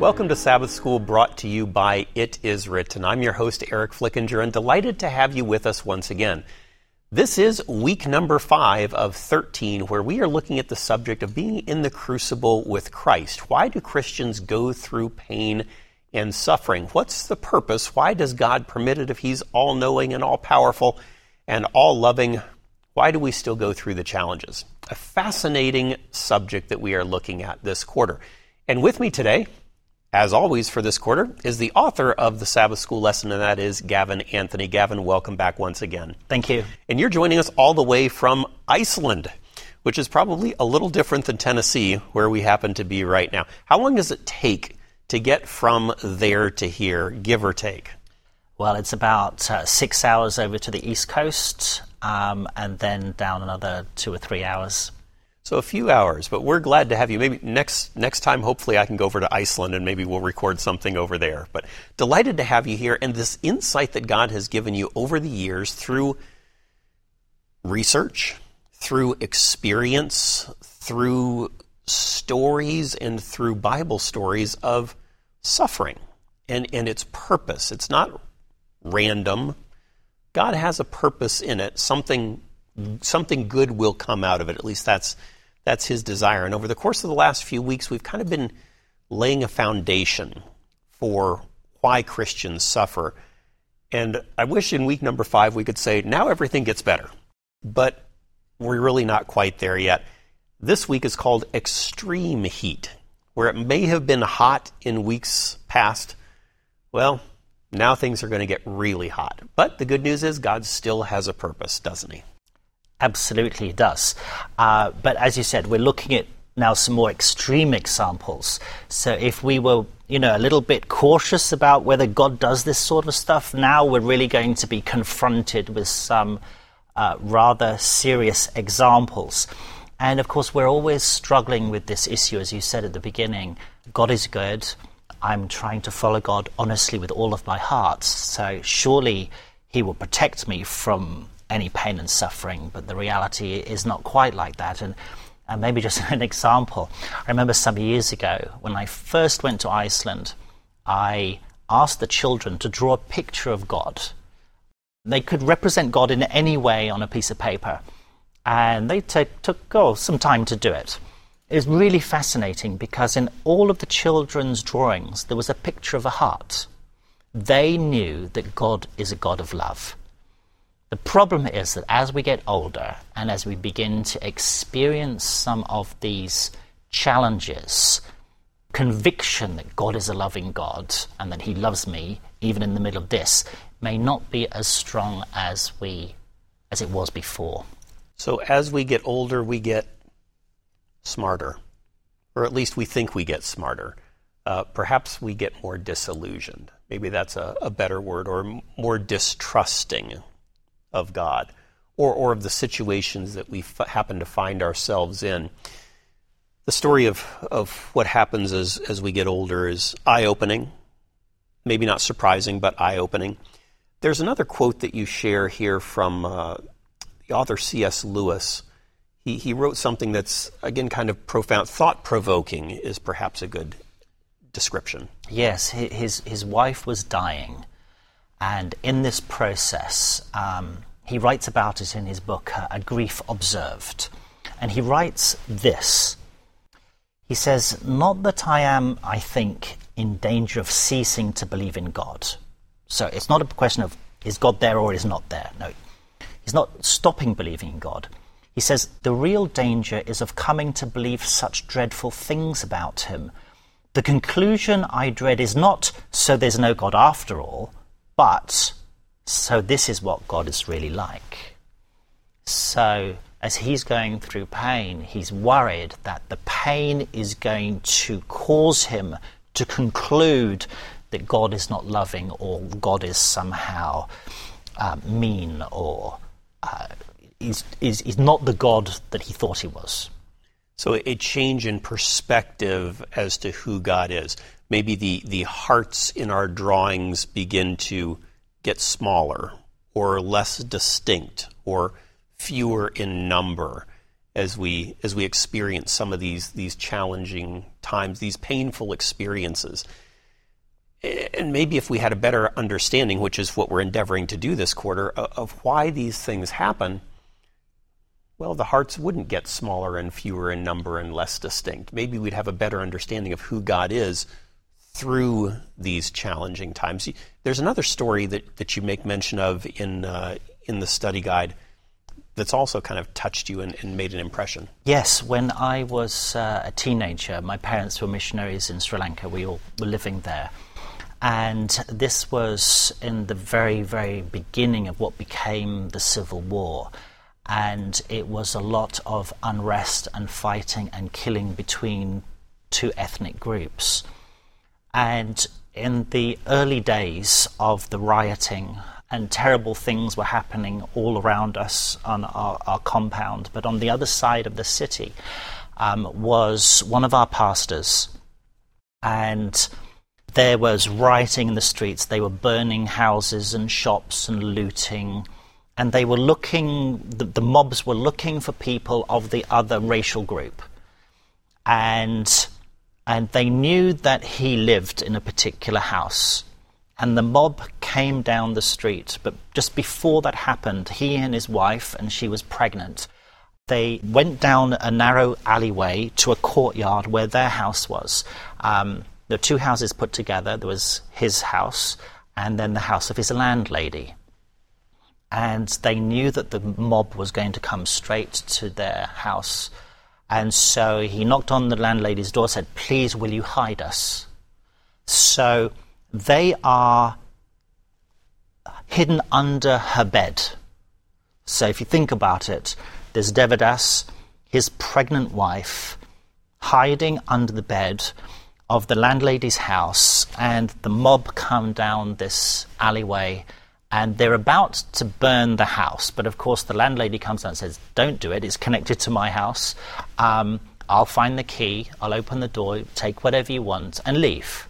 Welcome to Sabbath School brought to you by It Is Written. I'm your host, Eric Flickinger, and delighted to have you with us once again. This is week number five of 13, where we are looking at the subject of being in the crucible with Christ. Why do Christians go through pain and suffering? What's the purpose? Why does God permit it if He's all knowing and all powerful and all loving? Why do we still go through the challenges? A fascinating subject that we are looking at this quarter. And with me today, as always for this quarter, is the author of the Sabbath School lesson, and that is Gavin Anthony. Gavin, welcome back once again. Thank you. And you're joining us all the way from Iceland, which is probably a little different than Tennessee, where we happen to be right now. How long does it take to get from there to here, give or take? Well, it's about uh, six hours over to the East Coast, um, and then down another two or three hours. So a few hours, but we're glad to have you. Maybe next next time, hopefully, I can go over to Iceland and maybe we'll record something over there. But delighted to have you here and this insight that God has given you over the years through research, through experience, through stories, and through Bible stories of suffering and, and its purpose. It's not random. God has a purpose in it. Something something good will come out of it. At least that's that's his desire. And over the course of the last few weeks, we've kind of been laying a foundation for why Christians suffer. And I wish in week number five we could say, now everything gets better. But we're really not quite there yet. This week is called extreme heat, where it may have been hot in weeks past. Well, now things are going to get really hot. But the good news is God still has a purpose, doesn't he? Absolutely, it does. Uh, but as you said, we're looking at now some more extreme examples. So if we were, you know, a little bit cautious about whether God does this sort of stuff, now we're really going to be confronted with some uh, rather serious examples. And of course, we're always struggling with this issue, as you said at the beginning. God is good. I'm trying to follow God honestly with all of my heart. So surely He will protect me from any pain and suffering, but the reality is not quite like that. And, and maybe just an example. I remember some years ago when I first went to Iceland, I asked the children to draw a picture of God. They could represent God in any way on a piece of paper, and they t- took oh, some time to do it. It was really fascinating because in all of the children's drawings, there was a picture of a heart. They knew that God is a God of love. The problem is that as we get older and as we begin to experience some of these challenges, conviction that God is a loving God and that He loves me, even in the middle of this, may not be as strong as we as it was before. So as we get older, we get smarter, or at least we think we get smarter. Uh, perhaps we get more disillusioned. Maybe that's a, a better word, or more distrusting of God or, or of the situations that we f- happen to find ourselves in. The story of, of what happens as, as we get older is eye opening, maybe not surprising, but eye opening. There's another quote that you share here from uh, the author C.S. Lewis. He, he wrote something that's, again, kind of profound. Thought provoking is perhaps a good description. Yes, his, his wife was dying and in this process, um, he writes about it in his book, uh, A Grief Observed. And he writes this He says, Not that I am, I think, in danger of ceasing to believe in God. So it's not a question of is God there or is not there. No. He's not stopping believing in God. He says, The real danger is of coming to believe such dreadful things about him. The conclusion I dread is not so there's no God after all but, so this is what God is really like. So, as he's going through pain, he's worried that the pain is going to cause him to conclude that God is not loving or God is somehow uh, mean or uh, is, is, is not the God that he thought he was. So, a change in perspective as to who God is maybe the, the hearts in our drawings begin to get smaller or less distinct or fewer in number as we as we experience some of these these challenging times, these painful experiences. And maybe if we had a better understanding, which is what we're endeavoring to do this quarter, of why these things happen, well, the hearts wouldn't get smaller and fewer in number and less distinct. Maybe we'd have a better understanding of who God is through these challenging times. There's another story that, that you make mention of in, uh, in the study guide that's also kind of touched you and, and made an impression. Yes, when I was uh, a teenager, my parents were missionaries in Sri Lanka. We all were living there. And this was in the very, very beginning of what became the Civil War. And it was a lot of unrest and fighting and killing between two ethnic groups. And in the early days of the rioting, and terrible things were happening all around us on our, our compound. But on the other side of the city um, was one of our pastors. And there was rioting in the streets. They were burning houses and shops and looting. And they were looking, the, the mobs were looking for people of the other racial group. And, and they knew that he lived in a particular house. And the mob came down the street. But just before that happened, he and his wife, and she was pregnant, they went down a narrow alleyway to a courtyard where their house was. Um, there were two houses put together. There was his house and then the house of his landlady. And they knew that the mob was going to come straight to their house. And so he knocked on the landlady's door, said, Please, will you hide us? So they are hidden under her bed. So if you think about it, there's Devadas, his pregnant wife, hiding under the bed of the landlady's house, and the mob come down this alleyway and they're about to burn the house. But of course, the landlady comes down and says, Don't do it, it's connected to my house. Um, I'll find the key, I'll open the door, take whatever you want, and leave.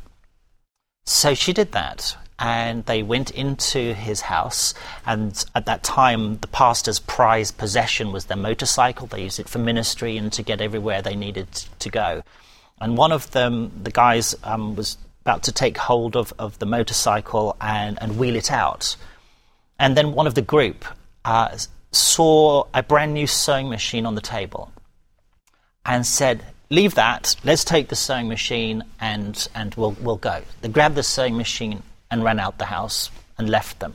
So she did that. And they went into his house, and at that time, the pastor's prized possession was their motorcycle. They used it for ministry and to get everywhere they needed to go. And one of them, the guys, um, was about to take hold of, of the motorcycle and, and wheel it out. And then one of the group uh, saw a brand new sewing machine on the table and said, Leave that, let's take the sewing machine and, and we'll, we'll go. They grabbed the sewing machine and ran out the house and left them.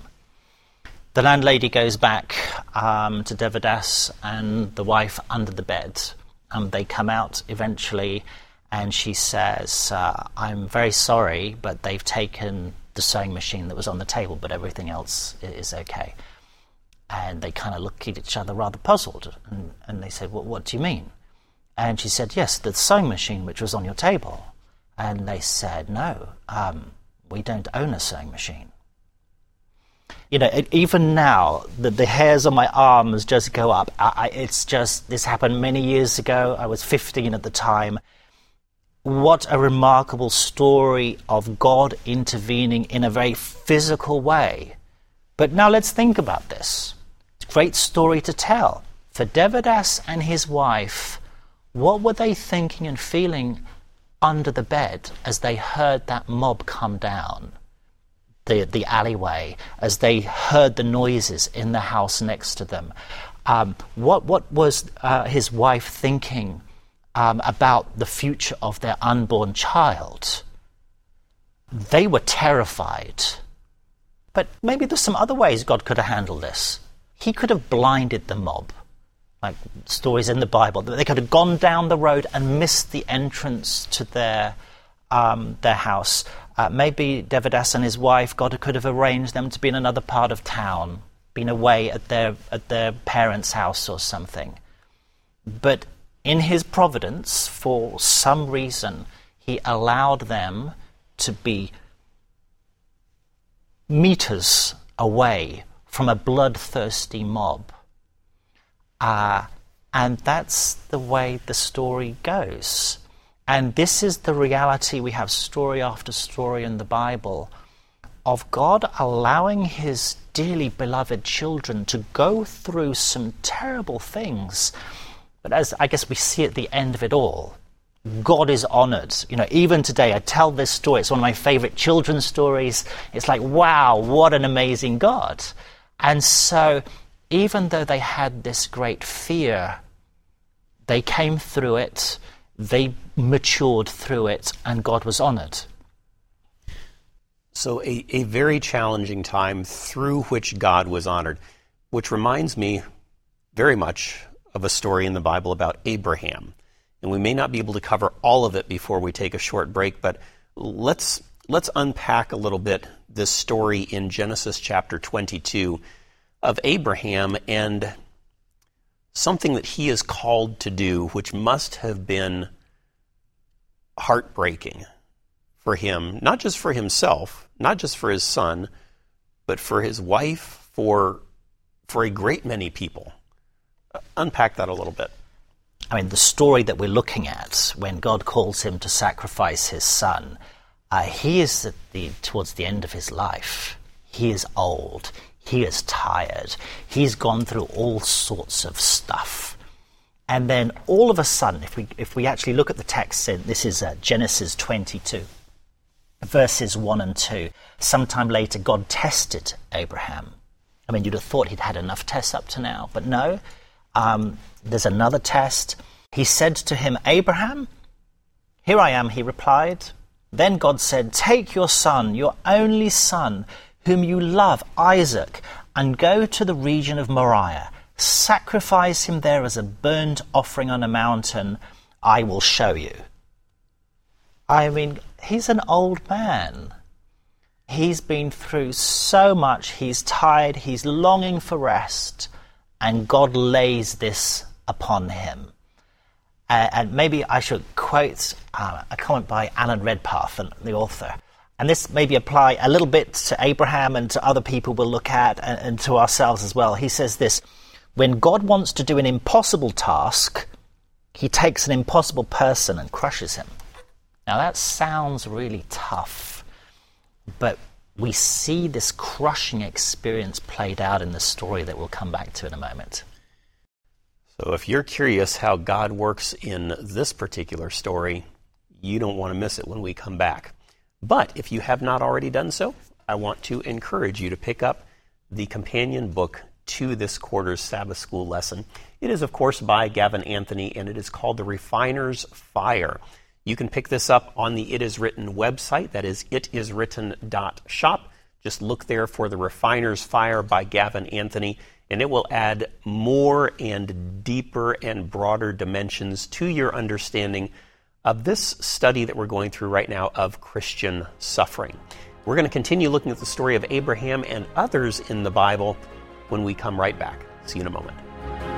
The landlady goes back um, to Devadas and the wife under the bed. Um, they come out eventually and she says, uh, I'm very sorry, but they've taken the sewing machine that was on the table, but everything else is okay. And they kind of look at each other rather puzzled, and, and they said, well, What do you mean? And she said, Yes, the sewing machine which was on your table. And they said, No, um, we don't own a sewing machine. You know, it, even now, the, the hairs on my arms just go up. I, I, it's just, this happened many years ago. I was 15 at the time what a remarkable story of God intervening in a very physical way. But now let's think about this. Great story to tell. For Devadas and his wife, what were they thinking and feeling under the bed as they heard that mob come down the, the alleyway, as they heard the noises in the house next to them? Um, what, what was uh, his wife thinking um, about the future of their unborn child, they were terrified. But maybe there's some other ways God could have handled this. He could have blinded the mob, like stories in the Bible. They could have gone down the road and missed the entrance to their um, their house. Uh, maybe Devadas and his wife, God could have arranged them to be in another part of town, been away at their at their parents' house or something. But in his providence, for some reason, he allowed them to be meters away from a bloodthirsty mob. Uh, and that's the way the story goes. And this is the reality we have story after story in the Bible of God allowing his dearly beloved children to go through some terrible things but as I guess we see at the end of it all, God is honored. You know, even today, I tell this story. It's one of my favorite children's stories. It's like, wow, what an amazing God. And so, even though they had this great fear, they came through it, they matured through it, and God was honored. So, a, a very challenging time through which God was honored, which reminds me very much of a story in the Bible about Abraham. And we may not be able to cover all of it before we take a short break, but let's, let's unpack a little bit this story in Genesis chapter 22 of Abraham and something that he is called to do, which must have been heartbreaking for him, not just for himself, not just for his son, but for his wife, for, for a great many people. Unpack that a little bit. I mean, the story that we're looking at, when God calls him to sacrifice his son, uh, he is the, towards the end of his life. He is old. He is tired. He's gone through all sorts of stuff. And then all of a sudden, if we, if we actually look at the text, this is uh, Genesis 22, verses 1 and 2. Sometime later, God tested Abraham. I mean, you'd have thought he'd had enough tests up to now, but no. Um, there's another test. He said to him, Abraham, here I am, he replied. Then God said, Take your son, your only son, whom you love, Isaac, and go to the region of Moriah. Sacrifice him there as a burnt offering on a mountain. I will show you. I mean, he's an old man. He's been through so much. He's tired. He's longing for rest. And God lays this upon him. Uh, and maybe I should quote uh, a comment by Alan Redpath, the author. And this maybe apply a little bit to Abraham and to other people we'll look at and, and to ourselves as well. He says this When God wants to do an impossible task, he takes an impossible person and crushes him. Now that sounds really tough, but we see this crushing experience played out in the story that we'll come back to in a moment. So, if you're curious how God works in this particular story, you don't want to miss it when we come back. But if you have not already done so, I want to encourage you to pick up the companion book to this quarter's Sabbath School lesson. It is, of course, by Gavin Anthony, and it is called The Refiner's Fire. You can pick this up on the It Is Written website. That is itiswritten.shop. Just look there for The Refiner's Fire by Gavin Anthony, and it will add more and deeper and broader dimensions to your understanding of this study that we're going through right now of Christian suffering. We're going to continue looking at the story of Abraham and others in the Bible when we come right back. See you in a moment.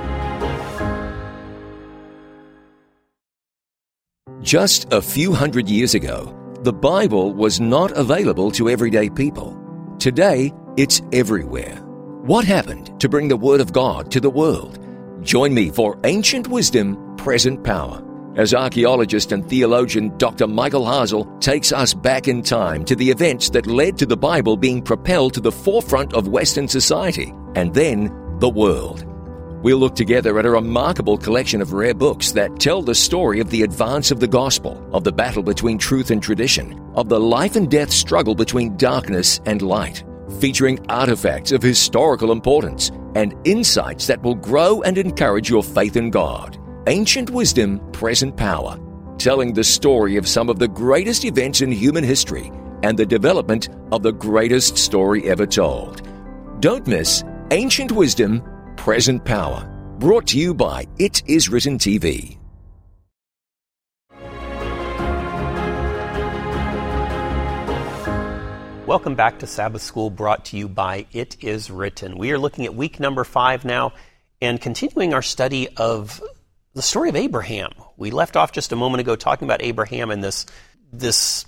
Just a few hundred years ago, the Bible was not available to everyday people. Today, it's everywhere. What happened to bring the Word of God to the world? Join me for Ancient Wisdom, Present Power as archaeologist and theologian Dr. Michael Hasel takes us back in time to the events that led to the Bible being propelled to the forefront of Western society and then the world. We'll look together at a remarkable collection of rare books that tell the story of the advance of the gospel, of the battle between truth and tradition, of the life and death struggle between darkness and light, featuring artifacts of historical importance and insights that will grow and encourage your faith in God. Ancient Wisdom, Present Power, telling the story of some of the greatest events in human history and the development of the greatest story ever told. Don't miss Ancient Wisdom, Present Power. Brought to you by It Is Written TV. Welcome back to Sabbath School, brought to you by It Is Written. We are looking at week number five now and continuing our study of the story of Abraham. We left off just a moment ago talking about Abraham and this, this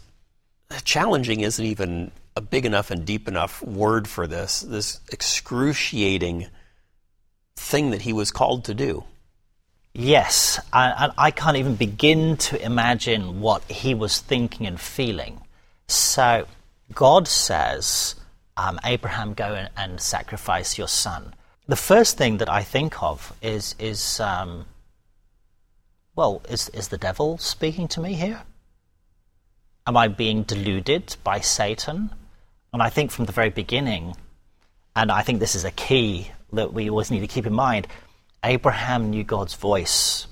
challenging isn't even a big enough and deep enough word for this, this excruciating thing that he was called to do. Yes, and I can't even begin to imagine what he was thinking and feeling. So God says, um, Abraham, go and, sacrifice your son. The first thing that I think of is, is um, well, is, is the devil speaking to me here? Am I being deluded by Satan? And I think from the very beginning, and I think this is a key that we always need to keep in mind, Abraham knew God's voice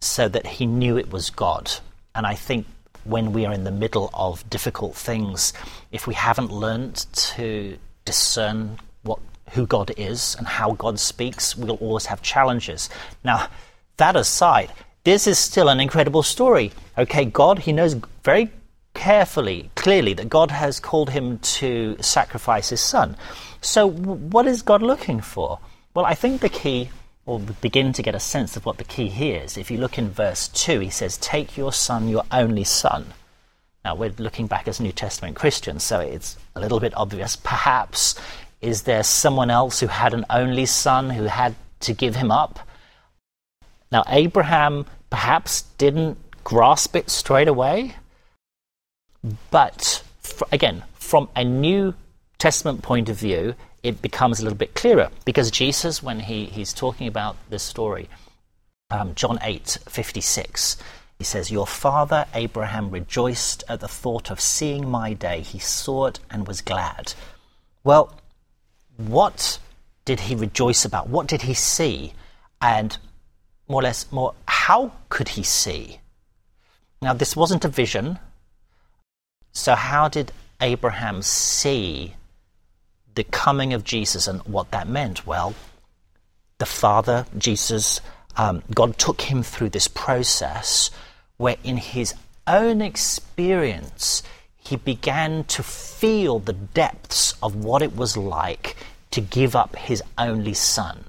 so that he knew it was God. And I think when we are in the middle of difficult things, if we haven't learned to discern what who God is and how God speaks, we'll always have challenges. Now, that aside, this is still an incredible story. Okay, God, he knows very carefully, clearly, that God has called him to sacrifice his son. So, what is God looking for? Well, I think the key, or begin to get a sense of what the key here is. If you look in verse 2, he says, Take your son, your only son. Now, we're looking back as New Testament Christians, so it's a little bit obvious. Perhaps, is there someone else who had an only son who had to give him up? Now, Abraham perhaps didn't grasp it straight away, but again, from a New Testament point of view, it becomes a little bit clearer because Jesus, when he, he's talking about this story, um, John 8 56, he says, Your father Abraham rejoiced at the thought of seeing my day. He saw it and was glad. Well, what did he rejoice about? What did he see? And more or less, more, how could he see? Now, this wasn't a vision. So, how did Abraham see the coming of Jesus and what that meant? Well, the Father, Jesus, um, God took him through this process where, in his own experience, he began to feel the depths of what it was like to give up his only son.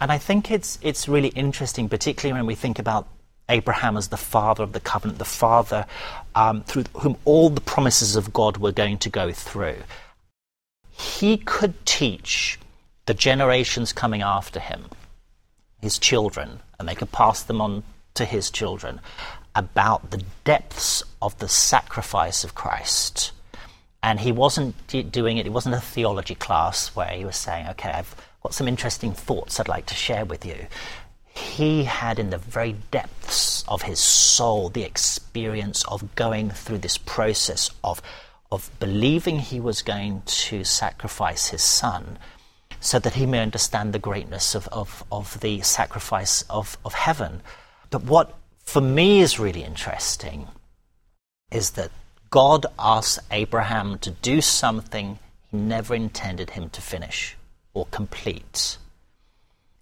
And I think it's, it's really interesting, particularly when we think about Abraham as the father of the covenant, the father um, through whom all the promises of God were going to go through. He could teach the generations coming after him, his children, and they could pass them on to his children, about the depths of the sacrifice of Christ. And he wasn't doing it, it wasn't a theology class where he was saying, okay, I've got some interesting thoughts I'd like to share with you he had in the very depths of his soul the experience of going through this process of, of believing he was going to sacrifice his son so that he may understand the greatness of, of, of the sacrifice of, of heaven. But what for me is really interesting is that God asked Abraham to do something he never intended him to finish or complete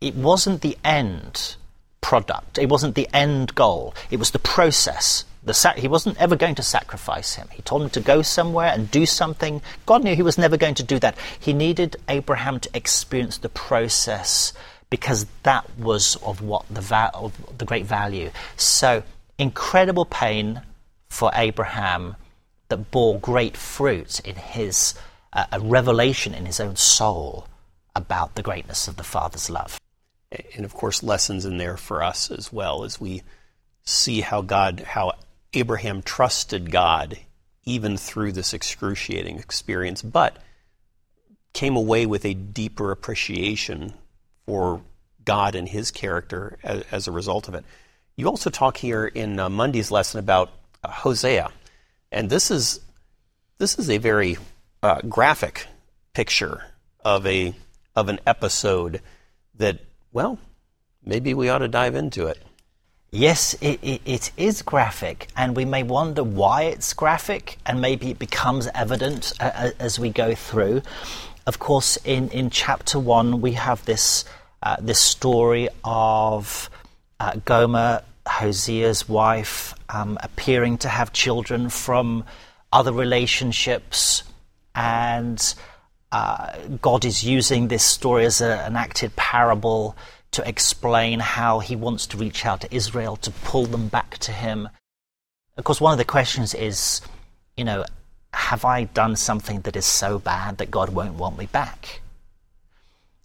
it wasn't the end product. It wasn't the end goal. It was the process. The sac- he wasn't ever going to sacrifice him. He told him to go somewhere and do something. God knew he was never going to do that. He needed Abraham to experience the process because that was of what the va- of the great value. So incredible pain for Abraham that bore great fruit in his uh, a revelation in his own soul about the greatness of the Father's love and of course lessons in there for us as well as we see how God, how Abraham trusted God even through this excruciating experience, but came away with a deeper appreciation for God and His character as, as a result of it. You also talk here in uh, Monday's lesson about uh, Hosea, and this is this is a very uh, graphic picture of a of an episode that well, maybe we ought to dive into it. Yes, it, it, it is graphic, and we may wonder why it's graphic, and maybe it becomes evident uh, as we go through. Of course, in, in chapter one, we have this, uh, this story of uh, Gomer, Hosea's wife, um, appearing to have children from other relationships, and uh, God is using this story as a, an acted parable to explain how he wants to reach out to Israel to pull them back to him. Of course, one of the questions is, you know, have I done something that is so bad that God won't want me back?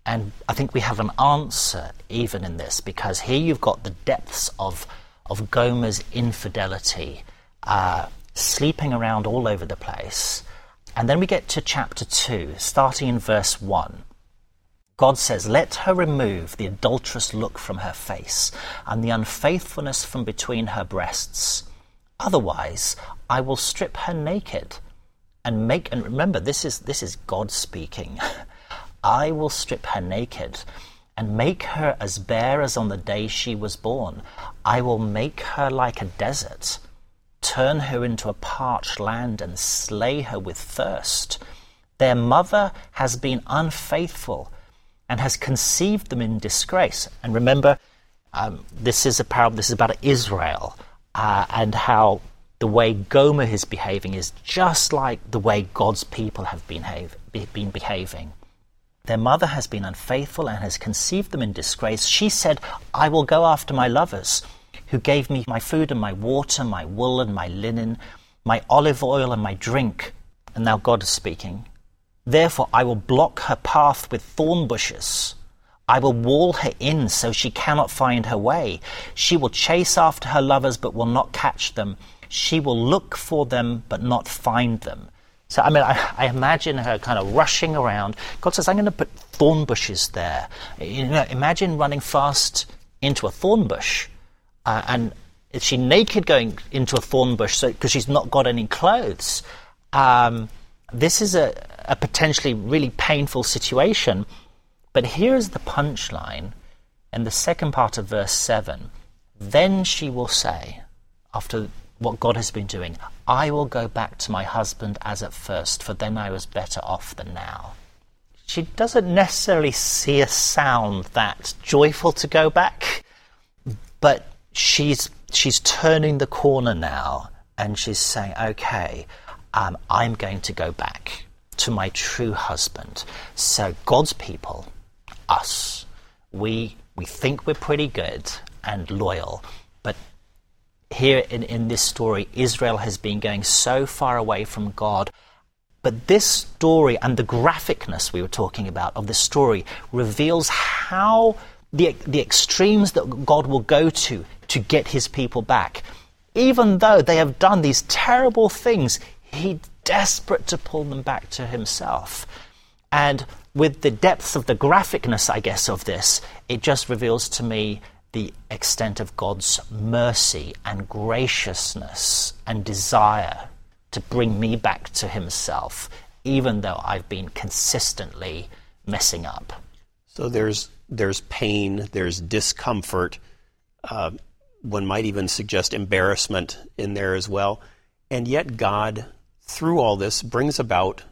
And I think we have an answer even in this because here you've got the depths of, of Gomer's infidelity uh, sleeping around all over the place and then we get to chapter 2, starting in verse 1. God says, Let her remove the adulterous look from her face and the unfaithfulness from between her breasts. Otherwise, I will strip her naked and make, and remember, this is, this is God speaking. I will strip her naked and make her as bare as on the day she was born. I will make her like a desert, turn her into a parched land, and slay her with thirst. Their mother has been unfaithful and has conceived them in disgrace. And remember, um, this is a parable, this is about Israel uh, and how the way Gomer is behaving is just like the way God's people have been, have, been behaving. Their mother has been unfaithful and has conceived them in disgrace. She said, I will go after my lovers, who gave me my food and my water, my wool and my linen, my olive oil and my drink. And now God is speaking. Therefore, I will block her path with thorn bushes. I will wall her in so she cannot find her way. She will chase after her lovers but will not catch them. She will look for them but not find them. So, I mean, I, I imagine her kind of rushing around. God says, I'm going to put thorn bushes there. You know, imagine running fast into a thorn bush. Uh, and is she naked going into a thorn bush because so, she's not got any clothes? Um, this is a, a potentially really painful situation. But here's the punchline in the second part of verse 7. Then she will say, after what God has been doing, I will go back to my husband as at first, for then I was better off than now. She doesn't necessarily see a sound that joyful to go back, but she's, she's turning the corner now and she's saying, okay, um, I'm going to go back to my true husband. So God's people, us, we we think we're pretty good and loyal, but here in, in this story, Israel has been going so far away from God. But this story and the graphicness we were talking about of the story reveals how the, the extremes that God will go to to get his people back. Even though they have done these terrible things, he's desperate to pull them back to himself. And with the depth of the graphicness, I guess, of this, it just reveals to me the extent of God's mercy and graciousness and desire to bring me back to Himself, even though I've been consistently messing up. So there's there's pain, there's discomfort. Uh, one might even suggest embarrassment in there as well, and yet God through all this brings about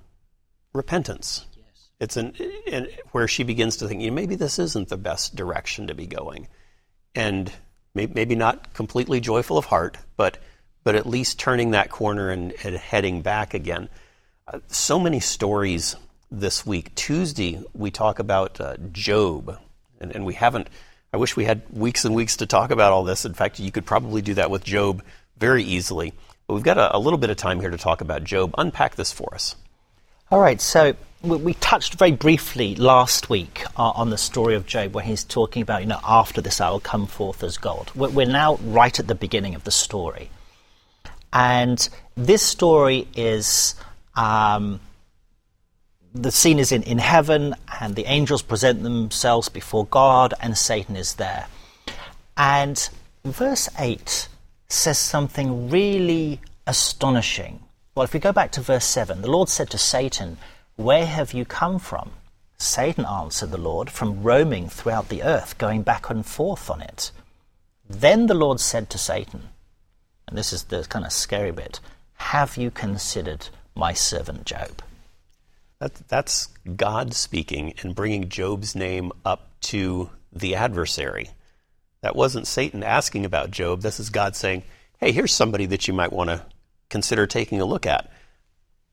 repentance. Yes. It's an, an, where she begins to think, you know, maybe this isn't the best direction to be going, and may, maybe not completely joyful of heart, but but at least turning that corner and, and heading back again. Uh, so many stories this week. Tuesday we talk about uh, Job, and, and we haven't. I wish we had weeks and weeks to talk about all this. In fact, you could probably do that with Job very easily. But we've got a, a little bit of time here to talk about Job. Unpack this for us. All right, so we touched very briefly last week uh, on the story of Job, where he's talking about, you know, after this I will come forth as gold. We're now right at the beginning of the story. And this story is um, the scene is in, in heaven, and the angels present themselves before God, and Satan is there. And verse 8 says something really astonishing. Well, if we go back to verse 7, the Lord said to Satan, Where have you come from? Satan answered the Lord, From roaming throughout the earth, going back and forth on it. Then the Lord said to Satan, and this is the kind of scary bit, Have you considered my servant Job? That, that's God speaking and bringing Job's name up to the adversary. That wasn't Satan asking about Job. This is God saying, hey, here's somebody that you might want to consider taking a look at.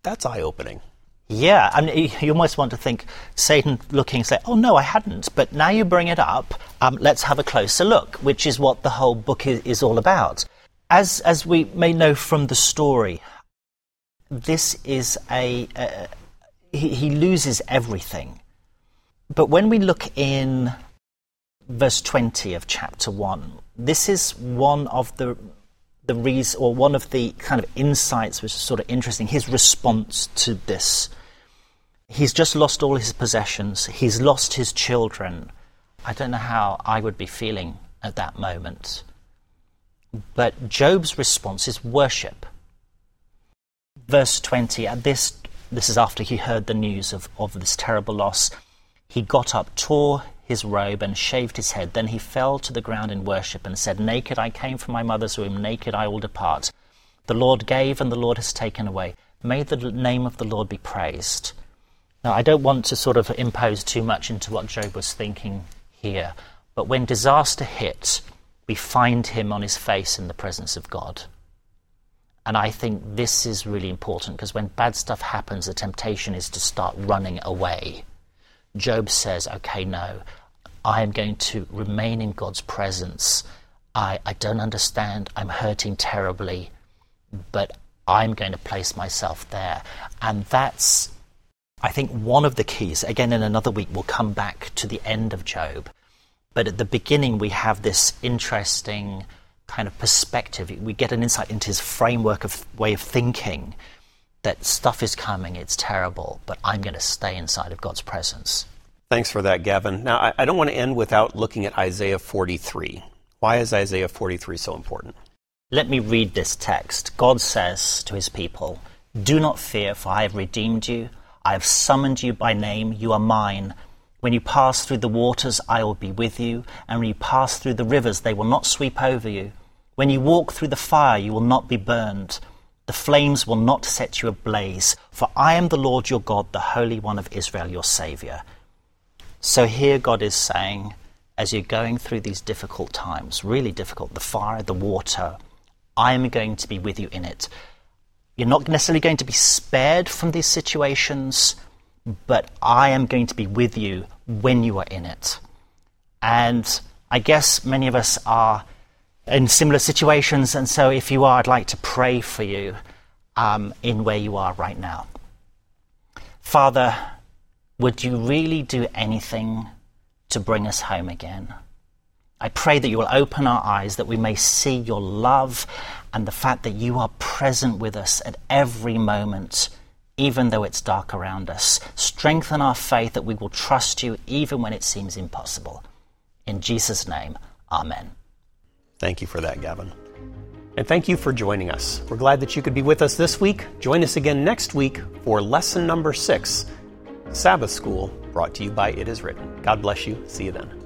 That's eye opening. Yeah, I mean, you almost want to think Satan looking and say, oh, no, I hadn't. But now you bring it up, um, let's have a closer look, which is what the whole book is, is all about. As, as we may know from the story, this is a. a he, he loses everything. But when we look in verse 20 of chapter 1. This is one of the the reason, or one of the kind of insights which is sort of interesting, his response to this. he's just lost all his possessions, he's lost his children. I don't know how I would be feeling at that moment. But Job's response is worship. Verse 20, at this, this is after he heard the news of, of this terrible loss. He got up, tore his robe, and shaved his head. Then he fell to the ground in worship and said, Naked I came from my mother's womb, naked I will depart. The Lord gave, and the Lord has taken away. May the name of the Lord be praised. Now, I don't want to sort of impose too much into what Job was thinking here, but when disaster hit, we find him on his face in the presence of God. And I think this is really important because when bad stuff happens, the temptation is to start running away. Job says, okay, no, I am going to remain in God's presence. I, I don't understand. I'm hurting terribly, but I'm going to place myself there. And that's, I think, one of the keys. Again, in another week, we'll come back to the end of Job. But at the beginning, we have this interesting kind of perspective. We get an insight into his framework of way of thinking that stuff is coming, it's terrible, but I'm going to stay inside of God's presence. Thanks for that, Gavin. Now, I, I don't want to end without looking at Isaiah 43. Why is Isaiah 43 so important? Let me read this text. God says to his people, Do not fear, for I have redeemed you. I have summoned you by name. You are mine. When you pass through the waters, I will be with you. And when you pass through the rivers, they will not sweep over you. When you walk through the fire, you will not be burned. The flames will not set you ablaze. For I am the Lord your God, the Holy One of Israel, your Saviour. So here God is saying, as you're going through these difficult times, really difficult, the fire, the water, I am going to be with you in it. You're not necessarily going to be spared from these situations, but I am going to be with you when you are in it. And I guess many of us are in similar situations, and so if you are, I'd like to pray for you um, in where you are right now. Father, would you really do anything to bring us home again? I pray that you will open our eyes that we may see your love and the fact that you are present with us at every moment, even though it's dark around us. Strengthen our faith that we will trust you even when it seems impossible. In Jesus' name, Amen. Thank you for that, Gavin. And thank you for joining us. We're glad that you could be with us this week. Join us again next week for lesson number six Sabbath School, brought to you by It Is Written. God bless you. See you then.